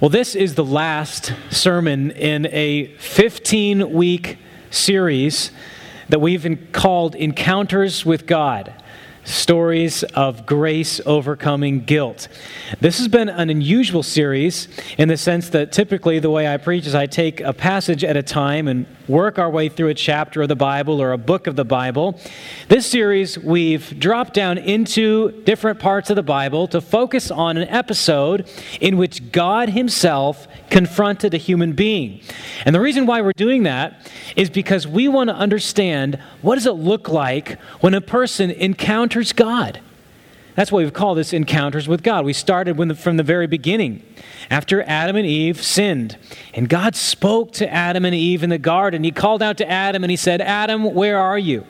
Well, this is the last sermon in a 15 week series that we've called Encounters with God stories of grace overcoming guilt. This has been an unusual series in the sense that typically the way I preach is I take a passage at a time and work our way through a chapter of the Bible or a book of the Bible. This series, we've dropped down into different parts of the Bible to focus on an episode in which God Himself confronted a human being. And the reason why we're doing that is because we want to understand what does it look like when a person encounters God. That's why we've called this Encounters with God. We started the, from the very beginning, after Adam and Eve sinned. And God spoke to Adam and Eve in the garden. He called out to Adam and he said, Adam, where are you?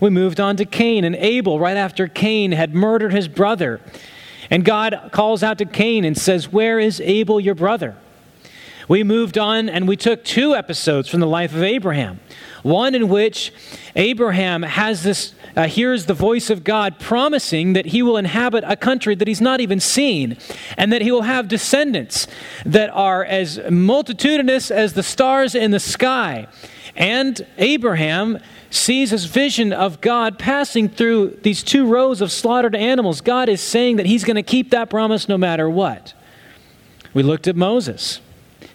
We moved on to Cain and Abel right after Cain had murdered his brother. And God calls out to Cain and says, Where is Abel, your brother? We moved on and we took two episodes from the life of Abraham. One in which Abraham has this, uh, hears the voice of God promising that he will inhabit a country that he's not even seen, and that he will have descendants that are as multitudinous as the stars in the sky. And Abraham sees his vision of God passing through these two rows of slaughtered animals. God is saying that he's going to keep that promise no matter what. We looked at Moses.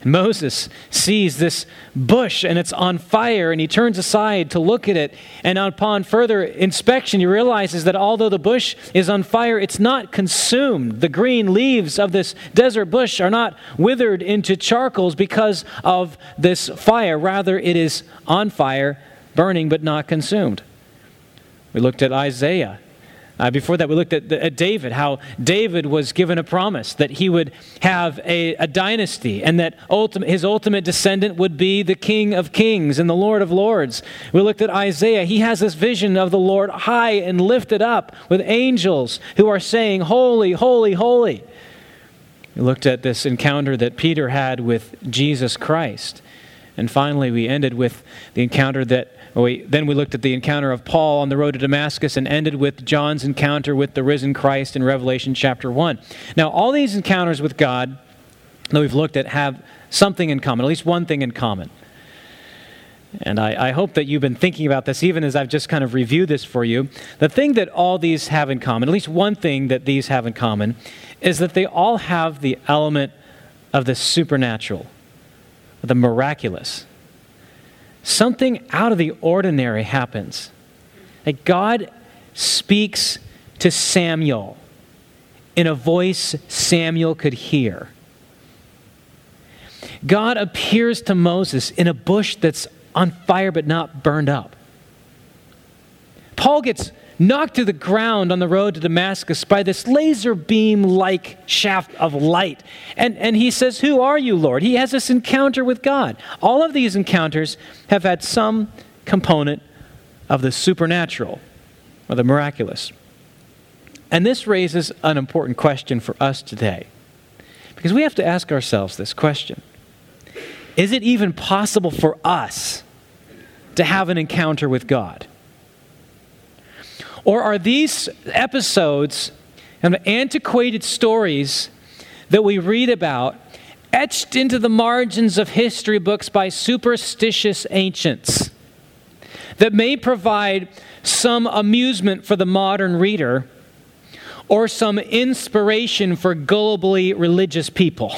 Moses sees this bush and it's on fire, and he turns aside to look at it. And upon further inspection, he realizes that although the bush is on fire, it's not consumed. The green leaves of this desert bush are not withered into charcoals because of this fire. Rather, it is on fire, burning but not consumed. We looked at Isaiah uh, before that, we looked at, at, David, how David was given a promise that he would have a, a dynasty and that his ultimate descendant would be the King of Kings and the Lord of Lords. We looked at Isaiah. He has this vision of the Lord high and lifted up with angels who are saying, Holy, holy, holy. We looked at this encounter that Peter had with Jesus Christ. And finally, we ended with the encounter that we, then we looked at the encounter of Paul on the road to Damascus and ended with John's encounter with the risen Christ in Revelation chapter 1. Now, all these encounters with God that we've looked at have something in common, at least one thing in common. And I, I, hope that you've been thinking about this even as I've just kind of reviewed this for you. The thing that all these have in common, at least one thing that these have in common, is that they all have the element of the supernatural, the miraculous something out of the ordinary happens. Like God speaks to Samuel in a voice Samuel could hear. God appears to Moses in a bush that's on fire but not burned up. Paul gets knocked to the ground on the road to Damascus by this laser beam like shaft of light. And, and he says, Who are you, Lord? He has this encounter with God. All of these encounters have had some component of the supernatural or the miraculous. And this raises an important question for us today. Because we have to ask ourselves this question Is it even possible for us to have an encounter with God? Or are these episodes and antiquated stories that we read about etched into the margins of history books by superstitious ancients that may provide some amusement for the modern reader or some inspiration for gullibly religious people?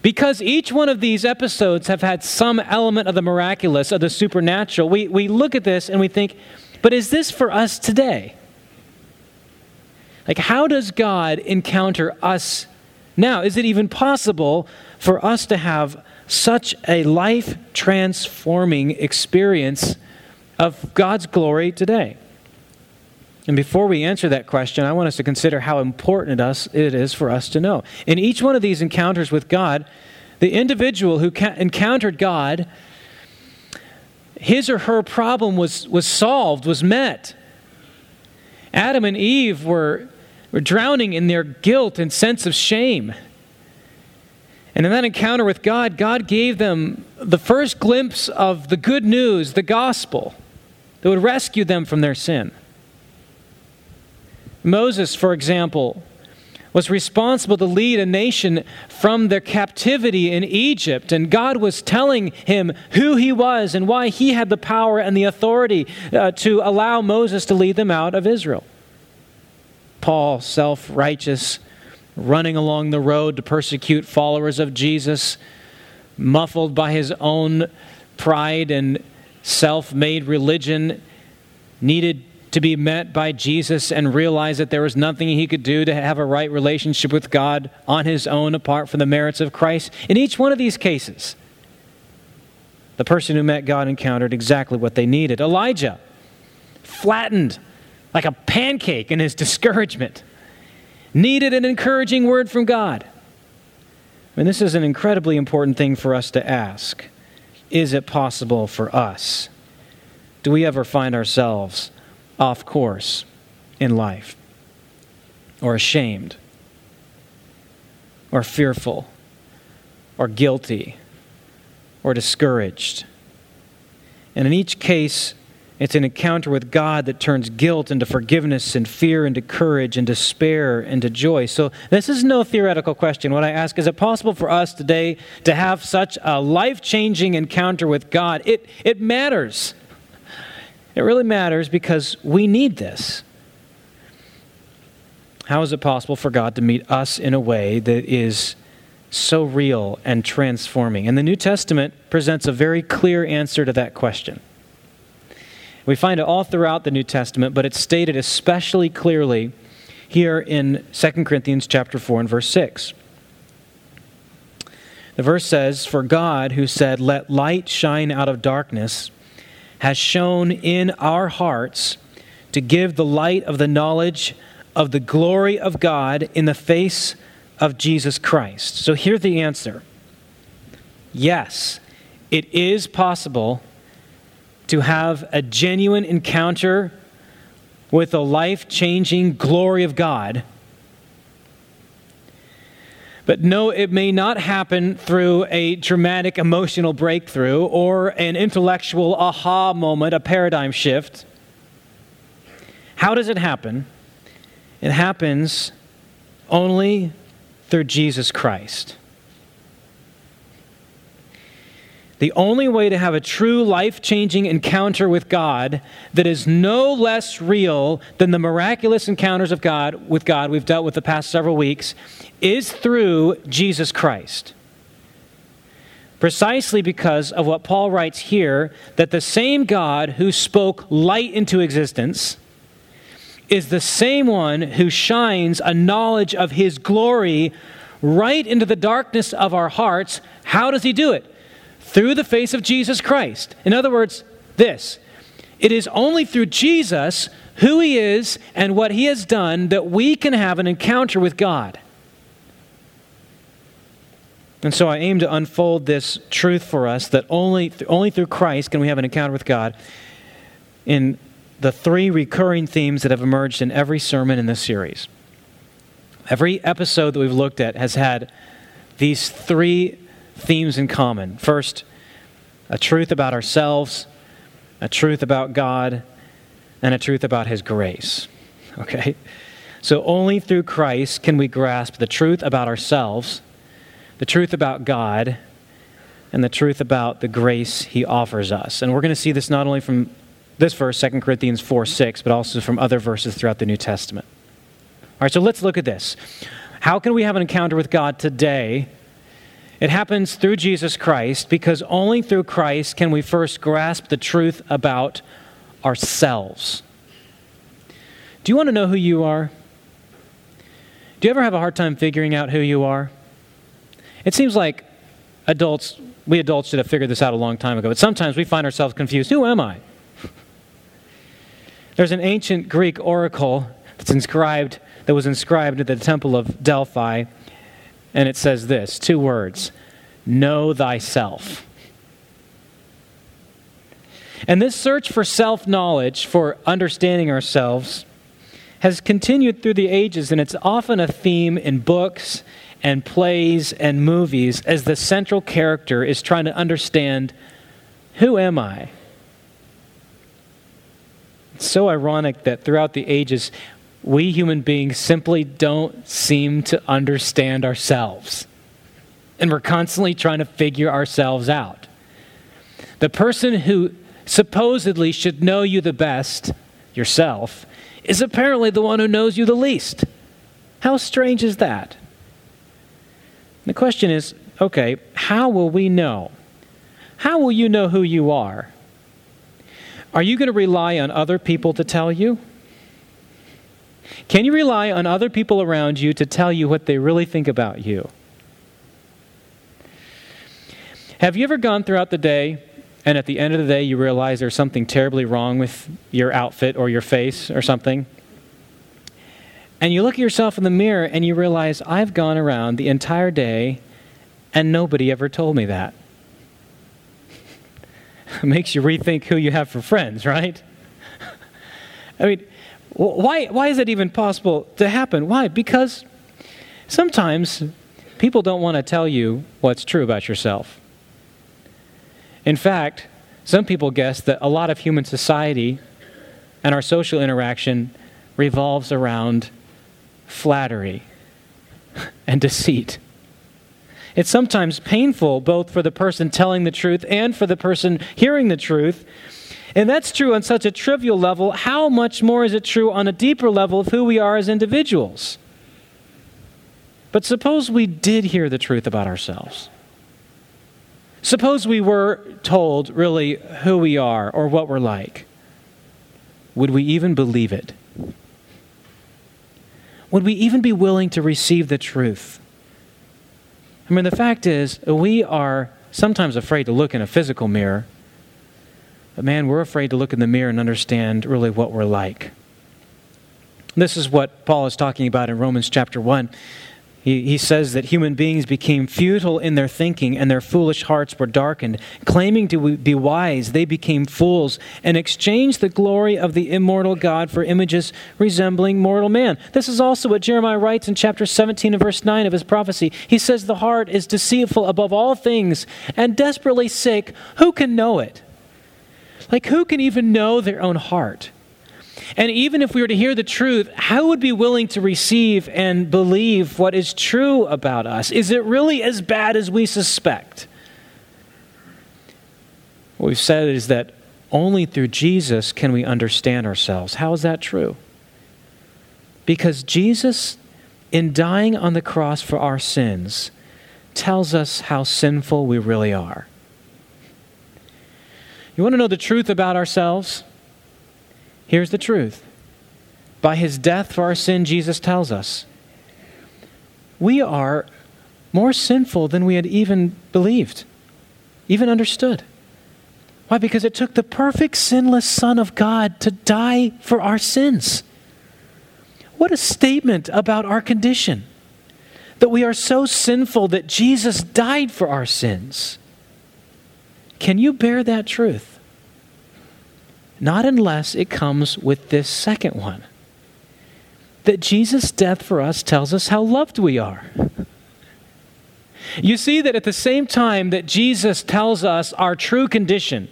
Because each one of these episodes have had some element of the miraculous, of the supernatural, we, we look at this and we think, but is this for us today? Like, how does God encounter us now? Is it even possible for us to have such a life transforming experience of God's glory today? And before we answer that question, I want us to consider how important it is for us to know. In each one of these encounters with God, the individual who encountered God his or her problem was, was solved, was met. Adam and Eve were, were drowning in their guilt and sense of shame. And in that encounter with God, God gave them the first glimpse of the good news, the gospel, that would rescue them from their sin. Moses, for example, was responsible to lead a nation from their captivity in Egypt. And God was telling him who he was and why he had the power and the authority uh, to allow Moses to lead them out of Israel. Paul, self righteous, running along the road to persecute followers of Jesus, muffled by his own pride and self made religion, needed to be met by Jesus and realize that there was nothing he could do to have a right relationship with God on his own apart from the merits of Christ. In each one of these cases, the person who met God encountered exactly what they needed. Elijah, flattened like a pancake in his discouragement, needed an encouraging word from God. And this is an incredibly important thing for us to ask. Is it possible for us? Do we ever find ourselves off course in life, or ashamed, or fearful, or guilty, or discouraged. And in each case, it's an encounter with God that turns guilt into forgiveness and fear into courage and despair into joy. So, this is no theoretical question. What I ask is it possible for us today to have such a life changing encounter with God? It, it matters. It really matters because we need this. How is it possible for God to meet us in a way that is so real and transforming? And the New Testament presents a very clear answer to that question. We find it all throughout the New Testament, but it's stated especially clearly here in 2 Corinthians chapter 4 and verse 6. The verse says, For God, who said, Let light shine out of darkness, has shone in our hearts to give the light of the knowledge of the glory of God in the face of Jesus Christ. So here's the answer yes, it is possible to have a genuine encounter with the life changing glory of God but no, it may not happen through a dramatic emotional breakthrough or an intellectual aha moment, a paradigm shift. How does it happen? It happens only through Jesus Christ. The only way to have a true life changing encounter with God that is no less real than the miraculous encounters of God with God we've dealt with the past several weeks is through Jesus Christ. Precisely because of what Paul writes here that the same God who spoke light into existence is the same one who shines a knowledge of his glory right into the darkness of our hearts. How does he do it? Through the face of Jesus Christ. In other words, this it is only through Jesus, who he is, and what he has done that we can have an encounter with God. And so I aim to unfold this truth for us that only, only through Christ can we have an encounter with God in the three recurring themes that have emerged in every sermon in this series. Every episode that we've looked at has had these three themes in common. First, a truth about ourselves, a truth about God, and a truth about His grace. Okay? So only through Christ can we grasp the truth about ourselves the truth about God and the truth about the grace he offers us. And we're going to see this not only from this verse, 2 Corinthians 4 6, but also from other verses throughout the New Testament. All right, so let's look at this. How can we have an encounter with God today? It happens through Jesus Christ because only through Christ can we first grasp the truth about ourselves. Do you want to know who you are? Do you ever have a hard time figuring out who you are? It seems like adults, we adults should have figured this out a long time ago, but sometimes we find ourselves confused. Who am I? There's an ancient Greek oracle that's inscribed, that was inscribed at the temple of Delphi, and it says this two words Know thyself. And this search for self knowledge, for understanding ourselves, has continued through the ages, and it's often a theme in books and plays and movies as the central character is trying to understand who am I? It's so ironic that throughout the ages, we human beings simply don't seem to understand ourselves. And we're constantly trying to figure ourselves out. The person who supposedly should know you the best, yourself, is apparently the one who knows you the least. How strange is that? The question is okay, how will we know? How will you know who you are? Are you going to rely on other people to tell you? Can you rely on other people around you to tell you what they really think about you? Have you ever gone throughout the day and at the end of the day you realize there's something terribly wrong with your outfit or your face or something? And you look at yourself in the mirror and you realize, I've gone around the entire day and nobody ever told me that. it makes you rethink who you have for friends, right? I mean, why, why is it even possible to happen? Why? Because sometimes people don't want to tell you what's true about yourself. In fact, some people guess that a lot of human society and our social interaction revolves around flattery and deceit. It's sometimes painful both for the person telling the truth and for the person hearing the truth. And that's true on such a trivial level. How much more is it true on a deeper level of who we are as individuals? But suppose we did hear the truth about ourselves. Suppose we were told really who we are or what we're like. Would we even believe it? Would we even be willing to receive the truth? I mean, the fact is, we are sometimes afraid to look in a physical mirror, but man, we're afraid to look in the mirror and understand really what we're like. This is what Paul is talking about in Romans chapter 1. He, he says that human beings became futile in their thinking, and their foolish hearts were darkened. Claiming to be wise, they became fools and exchanged the glory of the immortal God for images resembling mortal man. This is also what Jeremiah writes in chapter 17 and verse 9 of his prophecy. He says, The heart is deceitful above all things and desperately sick. Who can know it? Like, who can even know their own heart? And even if we were to hear the truth, how would we be willing to receive and believe what is true about us? Is it really as bad as we suspect? What we've said is that only through Jesus can we understand ourselves. How is that true? Because Jesus, in dying on the cross for our sins, tells us how sinful we really are. You want to know the truth about ourselves? Here's the truth by his death for our sin, Jesus tells us we are more sinful than we had even believed, even understood. Why? Because it took the perfect, sinless Son of God to die for our sins. What a statement about our condition that we are so sinful that Jesus died for our sins. Can you bear that truth? Not unless it comes with this second one that Jesus' death for us tells us how loved we are. You see that at the same time that Jesus tells us our true condition,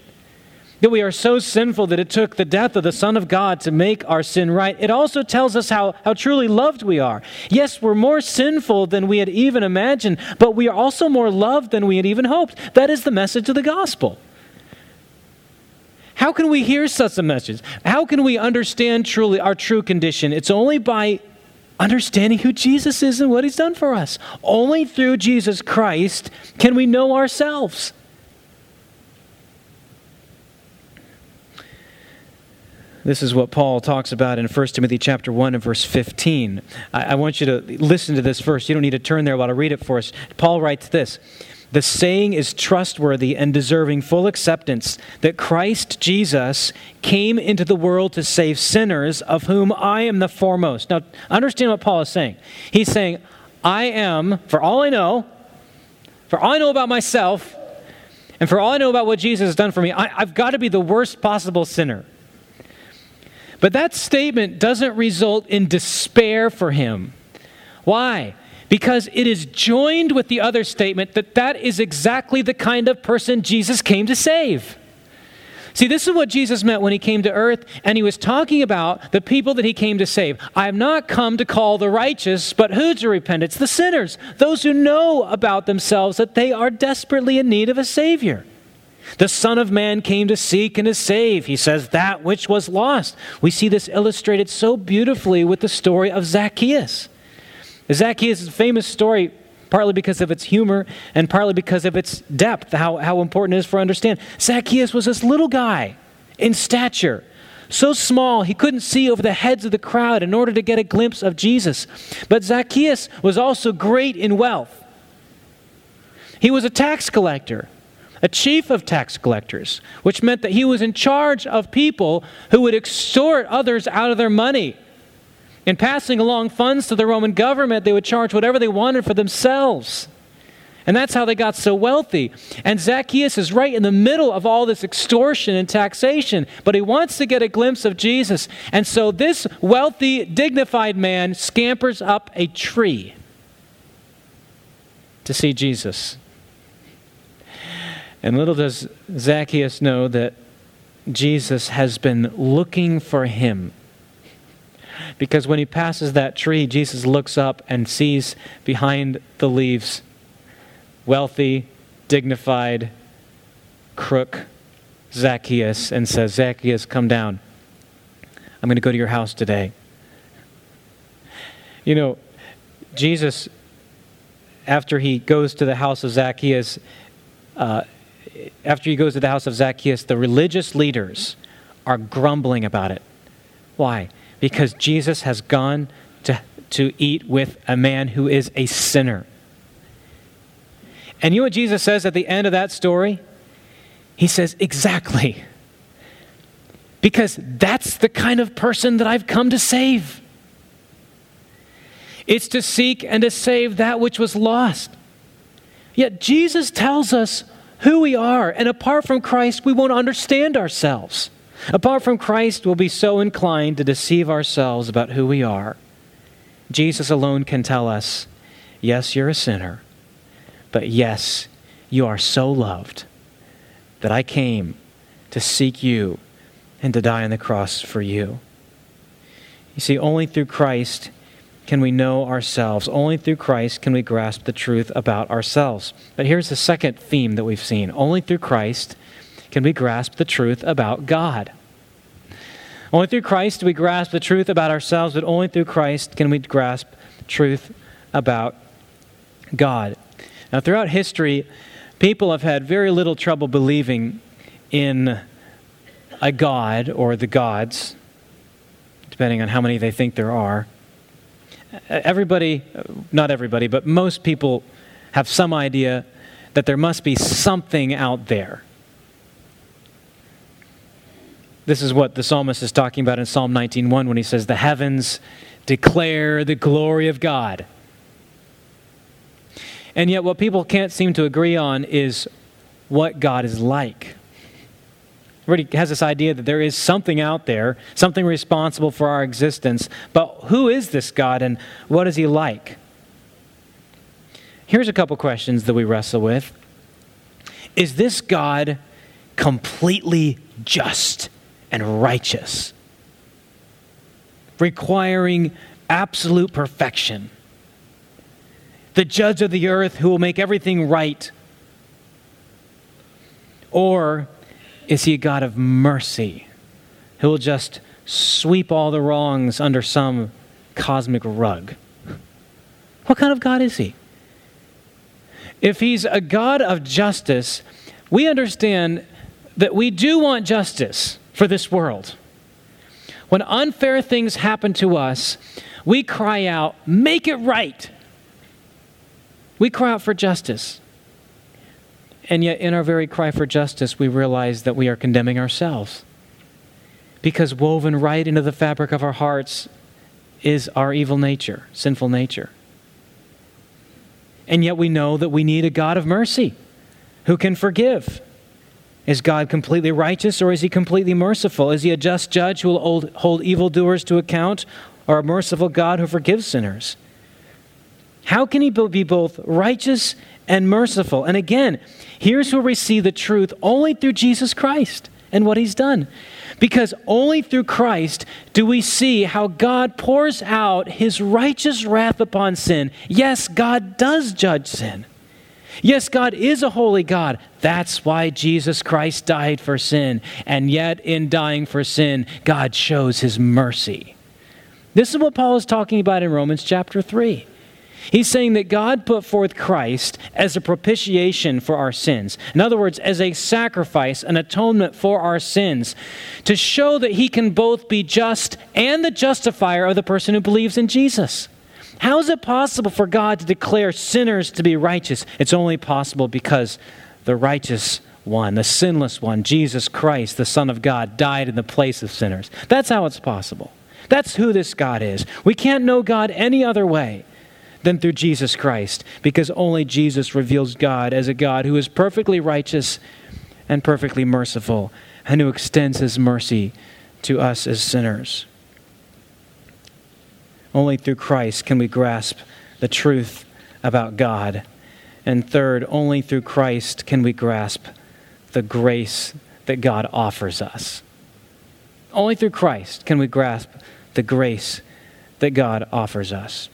that we are so sinful that it took the death of the Son of God to make our sin right, it also tells us how, how truly loved we are. Yes, we're more sinful than we had even imagined, but we are also more loved than we had even hoped. That is the message of the gospel. How can we hear such a message? How can we understand truly our true condition? It's only by understanding who Jesus is and what he's done for us. Only through Jesus Christ can we know ourselves. This is what Paul talks about in 1 Timothy chapter 1 and verse 15. I, I want you to listen to this first. You don't need to turn there while I read it for us. Paul writes this the saying is trustworthy and deserving full acceptance that Christ Jesus came into the world to save sinners, of whom I am the foremost. Now, understand what Paul is saying. He's saying, I am, for all I know, for all I know about myself, and for all I know about what Jesus has done for me, I, have got to be the worst possible sinner. But that statement doesn't result in despair for him. Why? Because it is joined with the other statement that that is exactly the kind of person Jesus came to save. See, this is what Jesus meant when he came to earth, and he was talking about the people that he came to save. I have not come to call the righteous, but who to repent? It's the sinners, those who know about themselves that they are desperately in need of a Savior. The Son of Man came to seek and to save, he says, that which was lost. We see this illustrated so beautifully with the story of Zacchaeus. Zacchaeus is a famous story partly because of its humor and partly because of its depth, how, how important it is for understand. Zacchaeus was this little guy in stature, so small he couldn't see over the heads of the crowd in order to get a glimpse of Jesus. But Zacchaeus was also great in wealth. He was a tax collector, a chief of tax collectors, which meant that he was in charge of people who would extort others out of their money in passing along funds to the Roman government, they would charge whatever they wanted for themselves. And that's how they got so wealthy. And Zacchaeus is right in the middle of all this extortion and taxation, but he wants to get a glimpse of Jesus. And so this wealthy, dignified man scampers up a tree to see Jesus. And little does Zacchaeus know that Jesus has been looking for him because when he passes that tree, Jesus looks up and sees behind the leaves wealthy, dignified crook Zacchaeus and says, Zacchaeus, come down. I'm going to go to your house today. You know, Jesus, after he goes to the house of Zacchaeus, uh, after he goes to the house of Zacchaeus, the religious leaders are grumbling about it. Why? Because Jesus has gone to, to eat with a man who is a sinner. And you know what Jesus says at the end of that story? He says, Exactly. Because that's the kind of person that I've come to save. It's to seek and to save that which was lost. Yet Jesus tells us who we are, and apart from Christ, we won't understand ourselves. Apart from Christ, we'll be so inclined to deceive ourselves about who we are. Jesus alone can tell us, yes, you're a sinner, but yes, you are so loved that I came to seek you and to die on the cross for you. You see, only through Christ can we know ourselves. Only through Christ can we grasp the truth about ourselves. But here's the second theme that we've seen only through Christ can we grasp the truth about God. Only through Christ do we grasp the truth about ourselves, but only through Christ can we grasp truth about God. Now, throughout history, people have had very little trouble believing in a God or the gods, depending on how many they think there are. Everybody, not everybody, but most people have some idea that there must be something out there this is what the psalmist is talking about in Psalm 19:1 when he says the heavens declare the glory of God. And yet what people can't seem to agree on is what God is like. Everybody has this idea that there is something out there, something responsible for our existence, but who is this God and what is he like? Here's a couple questions that we wrestle with. Is this God completely just and righteous, requiring absolute perfection. The judge of the earth who will make everything right? Or is he a God of mercy who will just sweep all the wrongs under some cosmic rug? What kind of God is he? If he's a God of justice, we understand that we do want justice for this world. When unfair things happen to us, we cry out, Make it right. We cry out for justice. And yet, in our very cry for justice, we realize that we are condemning ourselves. Because woven right into the fabric of our hearts is our evil nature, sinful nature. And yet, we know that we need a God of mercy who can forgive is God completely righteous or is he completely merciful? Is he a just judge who will hold, evildoers to account or a merciful God who forgives sinners? How can he be both righteous and merciful? And again, here's where we see the truth only through Jesus Christ and what he's done. Because only through Christ do we see how God pours out his righteous wrath upon sin. Yes, God does judge sin. Yes, God is a holy God. That's why Jesus Christ died for sin. And yet, in dying for sin, God shows his mercy. This is what Paul is talking about in Romans chapter 3. He's saying that God put forth Christ as a propitiation for our sins. In other words, as a sacrifice, an atonement for our sins, to show that he can both be just and the justifier of the person who believes in Jesus. How is it possible for God to declare sinners to be righteous? It's only possible because the righteous one, the sinless one, Jesus Christ, the Son of God, died in the place of sinners. That's how it's possible. That's who this God is. We can't know God any other way than through Jesus Christ, because only Jesus reveals God as a God who is perfectly righteous and perfectly merciful, and who extends his mercy to us as sinners. Only through Christ can we grasp the truth about God. And third, only through Christ can we grasp the grace that God offers us. Only through Christ can we grasp the grace that God offers us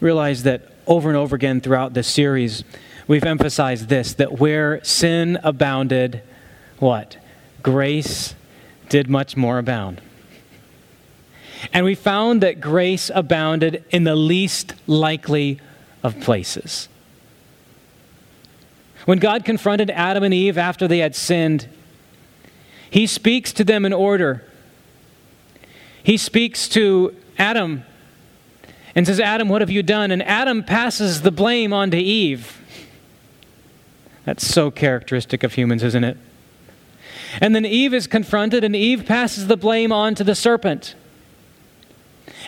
realize that over and over again throughout this series, we've emphasized this that where sin abounded, what? Grace did much more abound. And we found that grace abounded in the least likely of places. When God confronted Adam and Eve after they had sinned, he speaks to them in order. He speaks to Adam and says, Adam, what have you done? And Adam passes the blame on to Eve. That's so characteristic of humans, isn't it? And then Eve is confronted, and Eve passes the blame on to the serpent.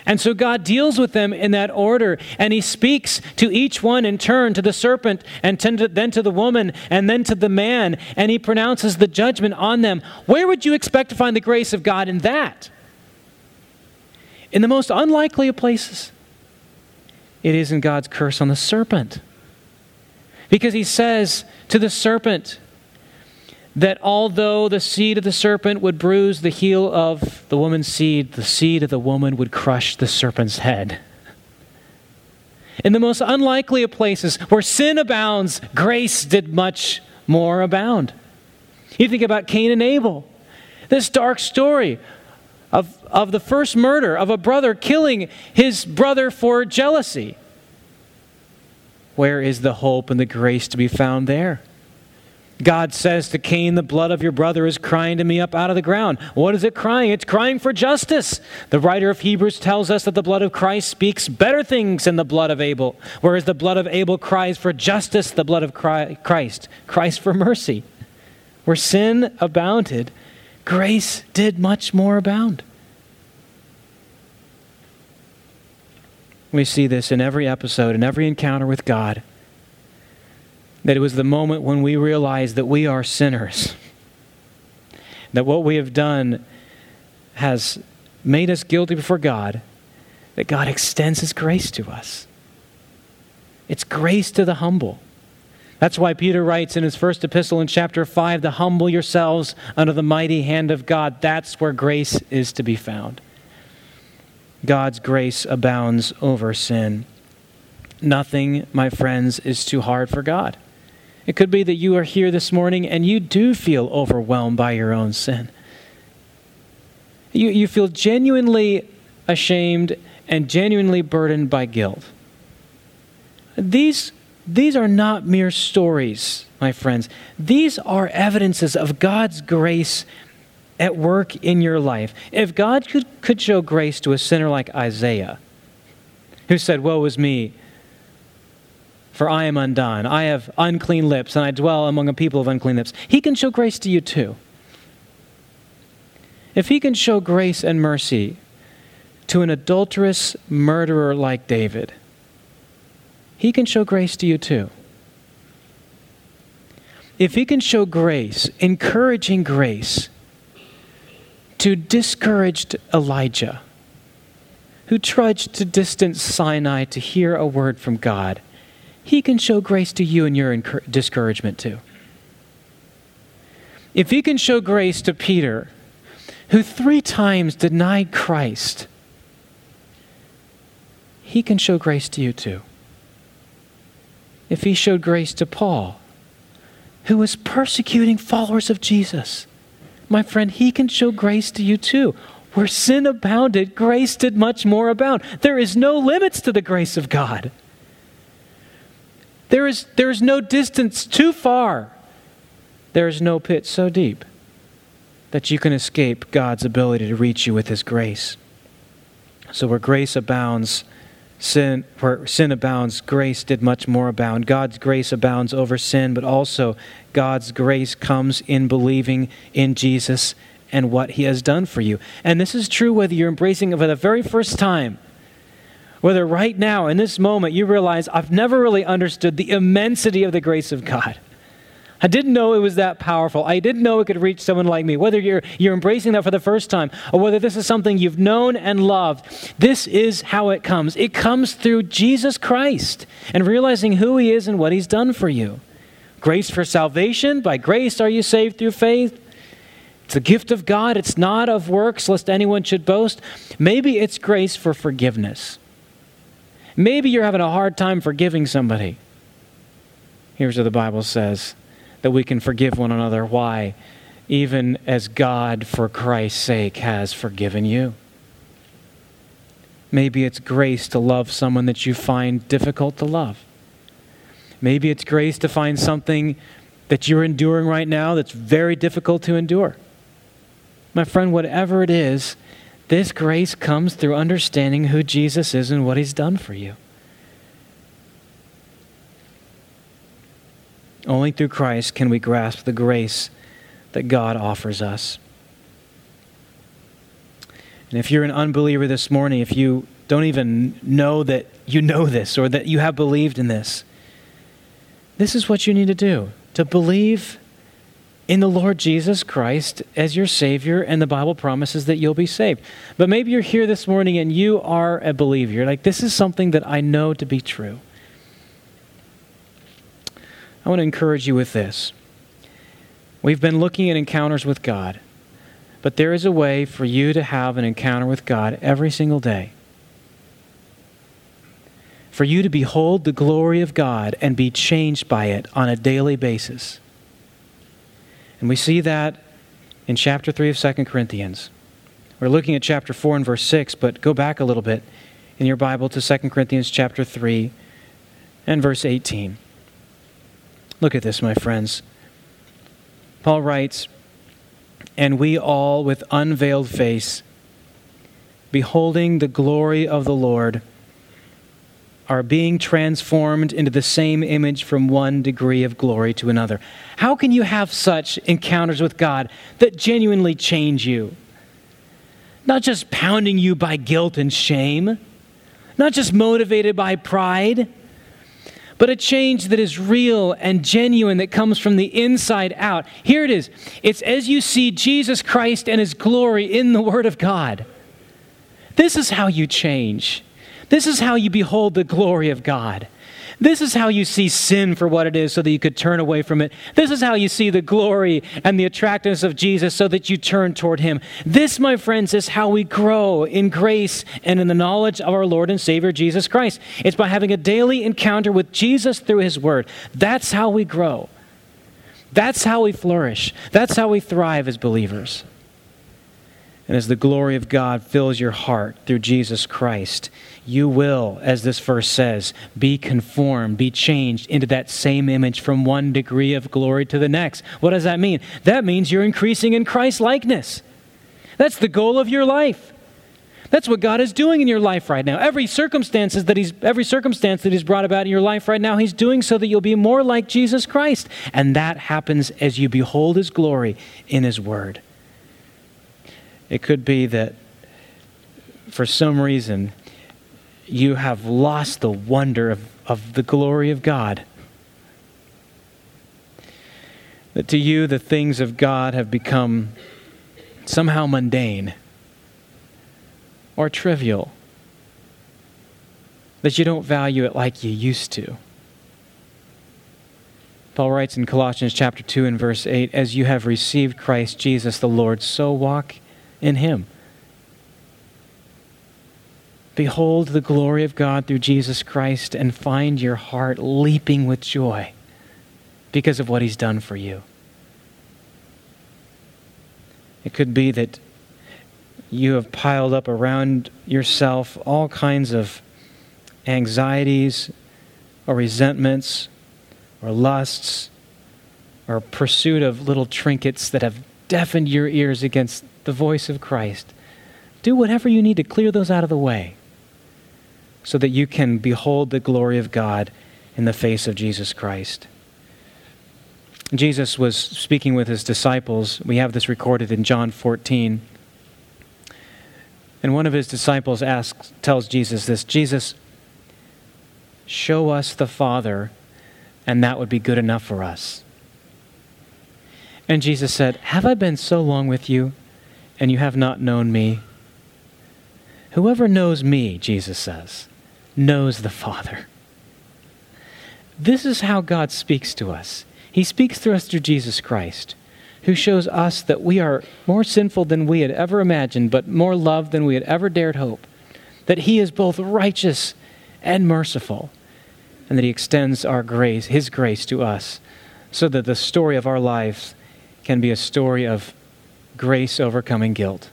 And so God deals with them in that order, and He speaks to each one in turn to the serpent, and then to the woman, and then to the man, and He pronounces the judgment on them. Where would you expect to find the grace of God in that? In the most unlikely of places it is in God's curse on the serpent. Because he says to the serpent that although the seed of the serpent would bruise the heel of the woman's seed, the seed of the woman would crush the serpent's head. In the most unlikely of places where sin abounds, grace did much more abound. You think about Cain and Abel, this dark story of, of the first murder of a brother killing his brother for jealousy. Where is the hope and the grace to be found there? God says to Cain, The blood of your brother is crying to me up out of the ground. What is it crying? It's crying for justice. The writer of Hebrews tells us that the blood of Christ speaks better things than the blood of Abel, whereas the blood of Abel cries for justice, the blood of Christ cries for mercy. Where sin abounded, grace did much more abound. We see this in every episode, in every encounter with God. That it was the moment when we realized that we are sinners, that what we have done has made us guilty before God, that God extends His grace to us. It's grace to the humble. That's why Peter writes in his first epistle in chapter 5 to humble yourselves under the mighty hand of God. That's where grace is to be found. God's grace abounds over sin. Nothing, my friends, is too hard for God. It could be that you are here this morning and you do feel overwhelmed by your own sin. You, you feel genuinely ashamed and genuinely burdened by guilt. These these are not mere stories, my friends. These are evidences of God's grace at work in your life. If God could, could show grace to a sinner like Isaiah, who said, Woe is me, for I am undone. I have unclean lips, and I dwell among a people of unclean lips. He can show grace to you too. If he can show grace and mercy to an adulterous murderer like David, he can show grace to you too. If He can show grace, encouraging grace, to discouraged Elijah, who trudged to distant Sinai to hear a word from God, He can show grace to you in your discouragement too. If he can show grace to Peter, who three times denied Christ, he can show grace to you too. If he showed grace to Paul, who was persecuting followers of Jesus, my friend, he can show grace to you too. Where sin abounded, grace did much more abound. There is no limits to the grace of God. There is, there is no distance too far. There is no pit so deep that you can escape God's ability to reach you with His grace. So, where grace abounds, sin, where sin abounds, grace did much more abound. God's grace abounds over sin, but also God's grace comes in believing in Jesus and what He has done for you. And this is true whether you're embracing it for the very first time whether right now, in this moment, you realize I've never really understood the immensity of the grace of God. I didn't know it was that powerful. I didn't know it could reach someone like me. Whether you're, you're embracing that for the first time or whether this is something you've known and loved, this is how it comes. It comes through Jesus Christ and realizing who He is and what He's done for you. Grace for salvation. By grace are you saved through faith. It's a gift of God. It's not of works, lest anyone should boast. Maybe it's grace for forgiveness. Maybe you're having a hard time forgiving somebody. Here's what the Bible says that we can forgive one another. Why? Even as God, for Christ's sake, has forgiven you. Maybe it's grace to love someone that you find difficult to love. Maybe it's grace to find something that you're enduring right now that's very difficult to endure. My friend, whatever it is, this grace comes through understanding who Jesus is and what he's done for you. Only through Christ can we grasp the grace that God offers us. And if you're an unbeliever this morning, if you don't even know that you know this or that you have believed in this, this is what you need to do to believe in the Lord Jesus Christ as your Savior, and the Bible promises that you'll be saved. But maybe you're here this morning and you are a believer. You're like, this is something that I know to be true. I want to encourage you with this. We've been looking at encounters with God, but there is a way for you to have an encounter with God every single day. For you to behold the glory of God and be changed by it on a daily basis. And we see that in chapter 3 of 2 Corinthians. We're looking at chapter 4 and verse 6, but go back a little bit in your Bible to 2 Corinthians chapter 3 and verse 18. Look at this, my friends. Paul writes, And we all, with unveiled face, beholding the glory of the Lord, are being transformed into the same image from one degree of glory to another. How can you have such encounters with God that genuinely change you? Not just pounding you by guilt and shame, not just motivated by pride, but a change that is real and genuine that comes from the inside out. Here it is it's as you see Jesus Christ and his glory in the Word of God. This is how you change. This is how you behold the glory of God. This is how you see sin for what it is so that you could turn away from it. This is how you see the glory and the attractiveness of Jesus so that you turn toward him. This, my friends, is how we grow in grace and in the knowledge of our Lord and Savior Jesus Christ. It's by having a daily encounter with Jesus through his word. That's how we grow. That's how we flourish. That's how we thrive as believers. And as the glory of God fills your heart through Jesus Christ, you will, as this verse says, be conformed, be changed into that same image from one degree of glory to the next. What does that mean? That means you're increasing in Christ likeness. That's the goal of your life. That's what God is doing in your life right now. Every circumstances that he's every circumstance that he's brought about in your life right now, he's doing so that you'll be more like Jesus Christ. And that happens as you behold his glory in his word. It could be that for some reason you have lost the wonder of, of the glory of God. That to you the things of God have become somehow mundane or trivial. That you don't value it like you used to. Paul writes in Colossians chapter 2 and verse 8, as you have received Christ Jesus the Lord, so walk in him. Behold the glory of God through Jesus Christ and find your heart leaping with joy because of what he's done for you. It could be that you have piled up around yourself all kinds of anxieties or resentments or lusts or pursuit of little trinkets that have deafened your ears against the voice of Christ. Do whatever you need to clear those out of the way so that you can behold the glory of God in the face of Jesus Christ. Jesus was speaking with his disciples. We have this recorded in John 14. And one of his disciples asks, tells Jesus this Jesus, show us the Father, and that would be good enough for us. And Jesus said, Have I been so long with you, and you have not known me? Whoever knows me, Jesus says, knows the Father. This is how God speaks to us. He speaks through us through Jesus Christ, who shows us that we are more sinful than we had ever imagined, but more loved than we had ever dared hope. That He is both righteous and merciful, and that He extends our grace, His grace to us, so that the story of our lives can be a story of grace overcoming guilt.